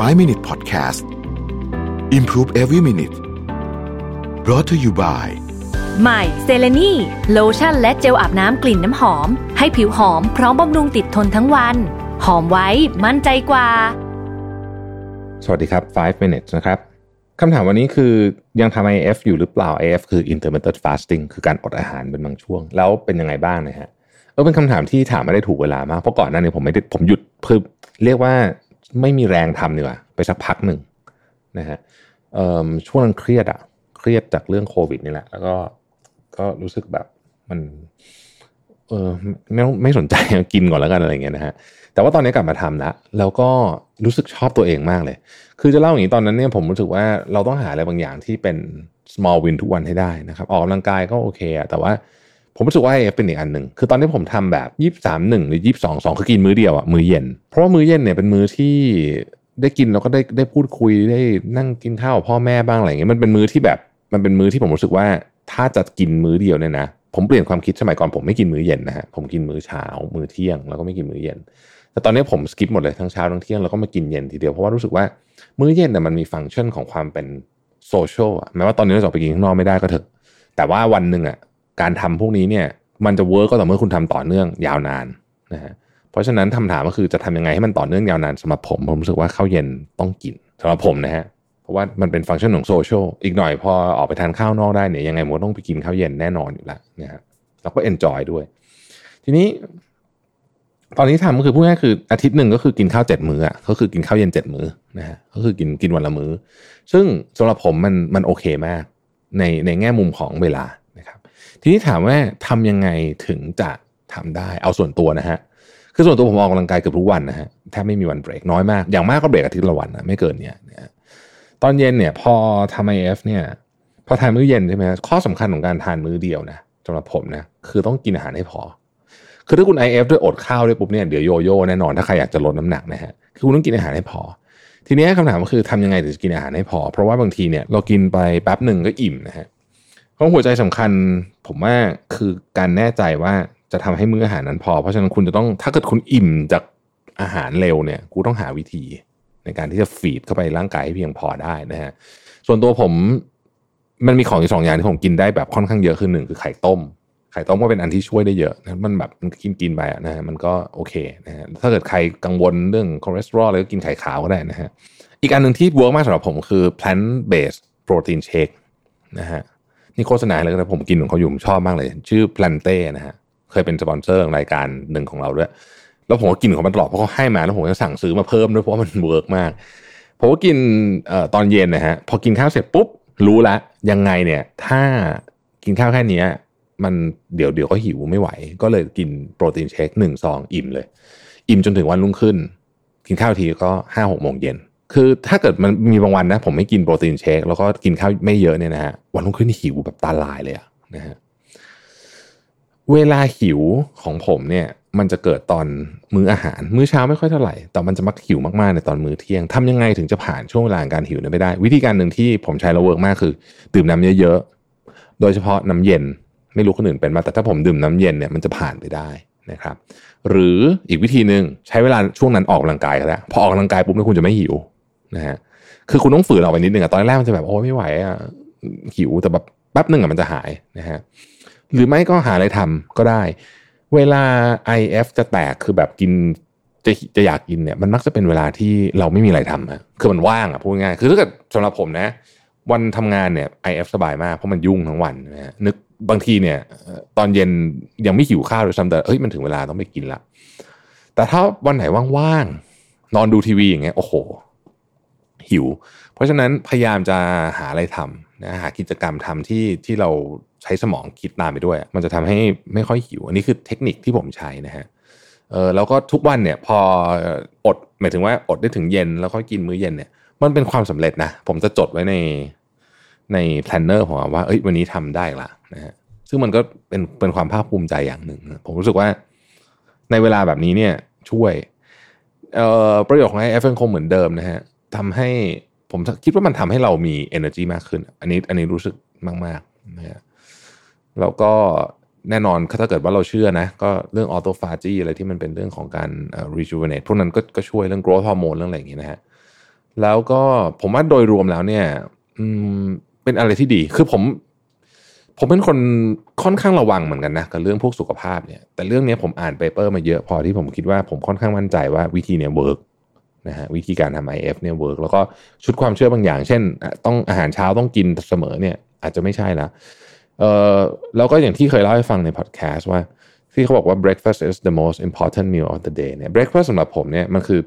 5 Minute Podcast Improve Every Minute brought to you by ใหม่เซเลนีโลชั่นและเจลอาบน้ำกลิ่นน้ำหอม ให้ผิวหอมพร้อมบำรุงติดทนทั้งวัน หอมไว้มั่นใจกว่า สวัสดีครับ 5 minutes นะครับคำถามวันนี้คือยังทำ IF อยู่หรือเปล่า IF คือ intermittent fasting คือการอดอาหารเป็นบางช่วง แล้วเป็นยังไงบ้างนะฮะเออเป็นคำถามที่ถามไม่ได้ถูกเวลามากเพราะก่อนหน้านี้ผมไม่ได้ผมหยุดคือเรียกว่า ไม่มีแรงทำดีกว่าไปสักพักหนึ่งนะฮะช่วงนั้นเครียดอะเครียดจากเรื่องโควิดนี่แหละ แล้วก็ก็รู้สึกแบบมัน เออไม่ต้องไม่สนใจกินก่อนแล้วกันอะไรเงี้ยนะฮะแต่ว่าตอนนี้กลับมาทำล้วแล้วก็รู้สึกชอบตัวเองมากเลย คือจะเล่าอย่างนี้ตอนนั้นเนี่ยผมรู้สึกว่าเราต้องหาอะไรบางอย่างที่เป็น small win ทุกวันให้ได้นะครับ ออกกำลังกายก็โอเคอะแต่ว่า ผมรู้สึกว่า AF เป็นอีกอันหนึ่งคือตอนนี้ผมทำแบบยี่สามหนึ่งหรือยี่สองสองคือกินมื้อเดียวอะมื้อเย็น เพราะว่ามื้อเย็นเนี่ยเป็นมื้อที่ได้กินแล้วก็ได้ได้พูดคุยได้นั่งกินข้าวพ่อแม่บ้างอะไรเงี้ยมันเป็นมื้อที่แบบมันเป็นมื้อที่ผมรู้สึกว่าถ้าจะกินมื้อเดียวเนี่ยนะผมเปลี่ยนความคิดสมัยก่อนผมไม่กินมื้อเย็นนะฮะผมกินมื้อเช้า มื้อเที่ยงแล้วก็ไม่กินมื้อเย็น แต่ตอนนี้ผมสกิปหมดเลยทั้งเช้าทั้งเที่ยงแล้วก็มากินเย็นทีเดียวเพราะว่ารู้สึกว่ามื้อเย็นเนี่ยมันมีฟังก์ชันของความเป็นโซเชียลอะแม้ว่าตอนนี้เราจะไปกินข้างนอกไม่ได้ก็เถอะแต่ว่าวันหนึ่งอะ การทำพวกนี้เนี่ยมันจะ work ก็ต่อเมื่อคุณทำต่อเนื่องยาวนานนะฮะเพราะฉะนั้นคำถามก็คือจะทำยังไงให้มันต่อเนื่องยาวนานสำหรับผม ผมรู้สึกว่าข้าวเย็นต้องกินสำหรับผมนะฮะเพราะว่ามันเป็นฟังก์ชันของโซเชียลอีกหน่อยพอออกไปทานข้าวนอกได้เนี่ยยังไงผมก็ต้องไปกินข้าวเย็นแน่นอนอยู่แล้วนะฮะแล้วก็ enjoy ด้วย ทีนี้ ตอนนี้ทำก็คือพูดง่ายคืออาทิตย์หนึ่งก็คือกินข้าวเจ็ดมื้ออะก็คือกินข้าวเย็นเจ็ดมื้อนะฮะก็คือกินกินวันละมื้อ ซึ่งสำหรับผมมันมันโอเคมากในในแง่มุมของเวลา ทีนี้ถามว่าทำยังไงถึงจะทำได้ เอาส่วนตัวนะฮะ คือส่วนตัวผมออกกำลังกายเกือบทุกวันนะฮะ แทบไม่มีวันเบรกน้อยมาก อย่างมากก็เบรกอาทิตย์ละวันนะไม่เกินเนี้ยตอนเย็นเนี่ยพอทำไอเอฟเนี่ยพอทานมื้อเย็นใช่ไหมข้อสำคัญของการทานมื้อเดียวนะสำหรับผมนะคือต้องกินอาหารให้พอ คือถ้าคุณ IF ด้วยอดข้าวด้วยปุ๊บเนี่ยเดี๋ยวโยโย่แน่นอนถ้าใครอยากจะลดน้ำหนักนะฮะคือคุณต้องกินอาหารให้พอ ทีนี้คำถามก็คือทำยังไงถึงจะกินอาหารให้พอ เพราะว่าบางทีเนี่ยเรากินไปแป๊บหนึ่งก็อิ่มนะฮะ ราะหัวใจสำคัญผมว่าคือการแน่ใจว่าจะทำให้มื้ออาหารนั้นพอ เพราะฉะนั้นคุณจะต้องถ้าเกิดคุณอิ่มจากอาหารเร็วเนี่ยกูต้องหาวิธีในการที่จะฟีดเข้าไปร่างกายให้เพียงพอได้นะฮะส่วนตัวผมมันมีของอีกสองอย่างที่ผมกินได้แบบค่อนข้างเยอะคือหนึ่งคือไข่ต้ม ไข่ต้มก็เป็นอันที่ช่วยได้เยอะนะมันแบบมันกินกินไปนะฮะมันก็โอเคนะฮะถ้าเกิดใครกังวลเรื่องคอเลสเตอรอลเลยก็กินไข่ขาวก็ได้นะฮะอีกอันหนึ่งที่ work มากสำหรับผมคือ plant based protein shake นะฮะ นี่โฆษณาเลยแต่ผมกินของเขาอยู่ผมชอบมากเลย ชื่อ Plantae นะฮะเคยเป็นสปอนเซอร์รายการหนึ่งของเราด้วย แล้วผมก็กินของมันตลอดเพราะเขาให้มาแล้วผมก็สั่งซื้อมาเพิ่มด้วยเพราะว่ามัน work มากผมก็กินตอนเย็นนะฮะพอกินข้าวเสร็จปุ๊บรู้ละยังไงเนี่ย ถ้ากินข้าวแค่นี้มันเดี๋ยวเดี๋ยวก็หิวไม่ไหว ก็เลยกิน protein shake หนึ่งซองอิ่มเลย อิ่มจนถึงวันรุ่งขึ้น กินข้าวทีก็ห้าหกโมงเย็น คือถ้าเกิดมันมีบางวันนะ ผมไม่กิน protein shake แล้วก็กินข้าวไม่เยอะเนี่ยนะฮะวันรุ่งขึ้นหิวแบบตาลายเลยอะนะฮะเวลาหิวของผมเนี่ย มันจะเกิดตอนมื้ออาหาร มื้อเช้าไม่ค่อยเท่าไหร่แต่มันจะมักหิวมากๆในตอนมื้อเที่ยงทำยังไงถึงจะผ่านช่วงเวลาการหิวนั้นไปได้ วิธีการหนึ่งที่ผมใช้แล้ว work มากคือ ดื่มน้ำเยอะๆโดยเฉพาะน้ำเย็น ไม่รู้คนอื่นเป็นมาแต่ถ้าผมดื่มน้ำเย็นเนี่ยมันจะผ่านไปได้นะครับ หรืออีกวิธีหนึ่งใช้เวลาช่วงนั้นออกกำลังกายก็ได้วพอออกกำลังกายปุ๊บเนี่ยคุณจะไม่หิว นะฮะคือคุณต้องฝืนออกไปนิดนึงอะตอนแรกมันจะแบบโอ้ไม่ไหวอะหิวแต่แบบแป๊บหนึ่งอะมันจะหายนะฮะหรือไม่ก็หาอะไรทำก็ได้ เวลา IF จะแตกคือแบบกินจะจะอยากกินเนี่ยมันมักจะเป็นเวลาที่เราไม่มีอะไรทำอะคือมันว่างอะพูดง่ายคือถ้าเกิดสำหรับผมนะ วันทำงานเนี่ย IF สบายมากเพราะมันยุ่งทั้งวันนะฮะนึกบางทีเนี่ย ตอนเย็นยังไม่หิวข้าวเลยซ้ำแต่เฮ้ยมันถึงเวลาต้องไปกินละแต่ถ้าวันไหนว่างๆนอนดูทีวีอย่างเงี้ยโอ้โห หิว เพราะฉะนั้นพยายามจะหาอะไรทำนะหากิจกรรมทำที่ที่เราใช้สมองคิดตามไปด้วย มันจะทำให้ไม่ค่อยหิว อันนี้คือเทคนิคที่ผมใช้นะฮะเออแล้วก็ทุกวันเนี่ยพออดหมายถึงว่าอดได้ถึงเย็นแล้วก็กินมื้อเย็นเนี่ย มันเป็นความสำเร็จนะ ผมจะจดไว้ในใน planner ผมว่าเอ้ยวันนี้ทำได้ละนะฮะซึ่งมันก็เป็นเป็นความภาคภูมิใจอย่างหนึ่ง ผมรู้สึกว่าในเวลาแบบนี้เนี่ยช่วยเอ่อประโยชน์ของ IF คงเหมือนเดิมนะฮะ ทำให้ผมคิดว่ามันทำให้เรามี energy มากขึ้น อันนี้อันนี้รู้สึกมากๆนะฮะแล้วก็แน่นอนถ้าเกิดว่าเราเชื่อนะ ก็เรื่อง autophagy อะไรที่มันเป็นเรื่องของการ rejuvenate พวกนั้นก็ก็ช่วยเรื่อง growth hormone เรื่องอะไรอย่างงี้นะฮะแล้วก็ผมว่าโดยรวมแล้วเนี่ยอืมเป็นอะไรที่ดีคือผม ผมเป็นคนค่อนข้างระวังเหมือนกันนะกับเรื่องพวกสุขภาพเนี่ยแต่เรื่องนี้ผมอ่าน paper มาเยอะพอที่ผมคิดว่าผมค่อนข้างมั่นใจว่าวิธีเนี่ย work นะฮะวิธีการทำ IF เนี่ย work แล้วก็ชุดความเชื่อบางอย่าง เช่น ต้องอาหารเช้าต้องกินเสมอเนี่ยอาจจะไม่ใช่ละเออแล้วก็อย่างที่เคยเล่าให้ฟังในพอดแคสต์ว่า ที่เขาบอกว่า breakfast is the most important meal of the day เนี่ย breakfast สำหรับผมเนี่ยมันคือ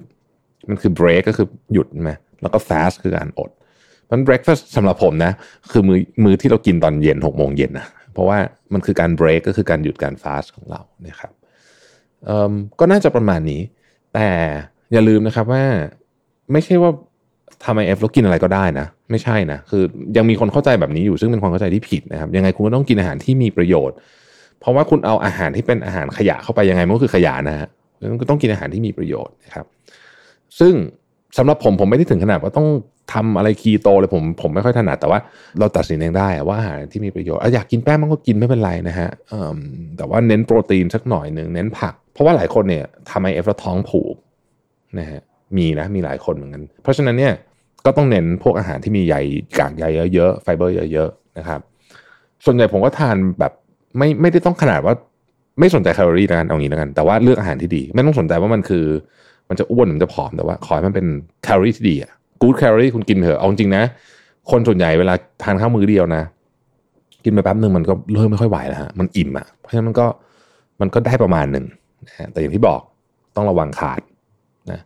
มันคือ break ก็คือหยุดไหมแล้วก็ fast คือการอดมัน breakfast สำหรับผมนะ คือมือมือที่เรากินตอนเย็นหกโมงเย็นนะเพราะว่ามันคือการ break ก็คือการหยุดการ fast ของเรานะครับก็น่าจะประมาณนี้ แต่ อย่าลืมนะครับว่าไม่ใช่ว่าทำไอเอฟแล้วกินอะไรก็ได้นะ ไม่ใช่นะ คือยังมีคนเข้าใจแบบนี้อยู่ซึ่งเป็นความเข้าใจที่ผิดนะครับ ยังไงคุณก็ต้องกินอาหารที่มีประโยชน์ เพราะว่าคุณเอาอาหารที่เป็นอาหารขยะเข้าไปยังไงมันก็คือขยะนะฮะก็ต้องกินอาหารที่มีประโยชน์นะครับ ซึ่งสำหรับผมผมไม่ได้ถึงขนาดว่าต้องทำอะไรคีโตเลยผมผมไม่ค่อยถนัดแต่ว่าเราตัดสินเองได้ว่าอาหารที่มีประโยชน์อยากกินแป้งมันก็กินไม่เป็นไรนะฮะแต่ว่าเน้นโปรตีนสักหน่อยหนึ่งเน้นผัก เพราะว่าหลายคนเนี่ยทำไอเอฟแล้วท้องผูก นะฮะมีนะมีหลายคนเหมือนกัน เพราะฉะนั้นเนี่ยก็ต้องเน้นพวกอาหารที่มีใยกากใยเยอะๆไฟเบอร์เยอะๆนะครับ ส่วนใหญ่ผมก็ทานแบบไม่ไม่ได้ต้องขนาดว่าไม่สนใจแคลอรี่นะกันเอางี้แล้วกัน แต่ว่าเลือกอาหารที่ดี ไม่ต้องสนใจว่ามันคือ มันจะอ้วนหรือมันจะผอมแต่ว่า ขอให้มันเป็นแคลอรี่ที่ดีอะกู๊ดแคลอรี่คุณกินเถอะเอาจริงนะ คนส่วนใหญ่เวลาทานข้าวมื้อเดียวนะ กินไปแป๊บหนึ่งมันก็เริ่มไม่ค่อยไหวแล้วฮะมันอิ่มอะเพราะฉะนั้นมันก็มันก็ได้ประมาณหนึ่งนะแต่อย่างที่บอกต้องระวังขาด นะ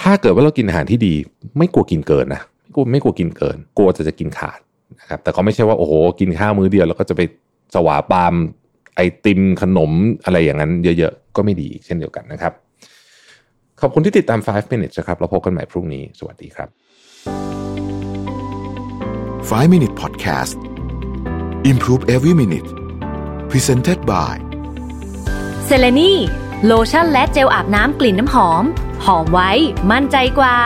ถ้าเกิดว่าเรากินอาหารที่ดี ไม่กลัวกินเกินนะไม่กลัวไม่กลัวกินเกิน กลัวจะจะกินขาดนะครับแต่ก็ไม่ใช่ว่าโอ้โหกินข้าวมื้อเดียวแล้วก็จะไปสวาปามไอติมขนมอะไรอย่างนั้นเยอะๆ ก็ไม่ดีเช่นเดียวกันนะครับ ขอบคุณที่ติดตาม 5 minutes นะครับเราพบกันใหม่พรุ่งนี้ สวัสดีครับ 5 minute podcast improve every minute presented by เซเลนีโลชั่นและเจลอาบน้ำกลิ่นน้ำหอม หอมไว้มั่นใจกว่า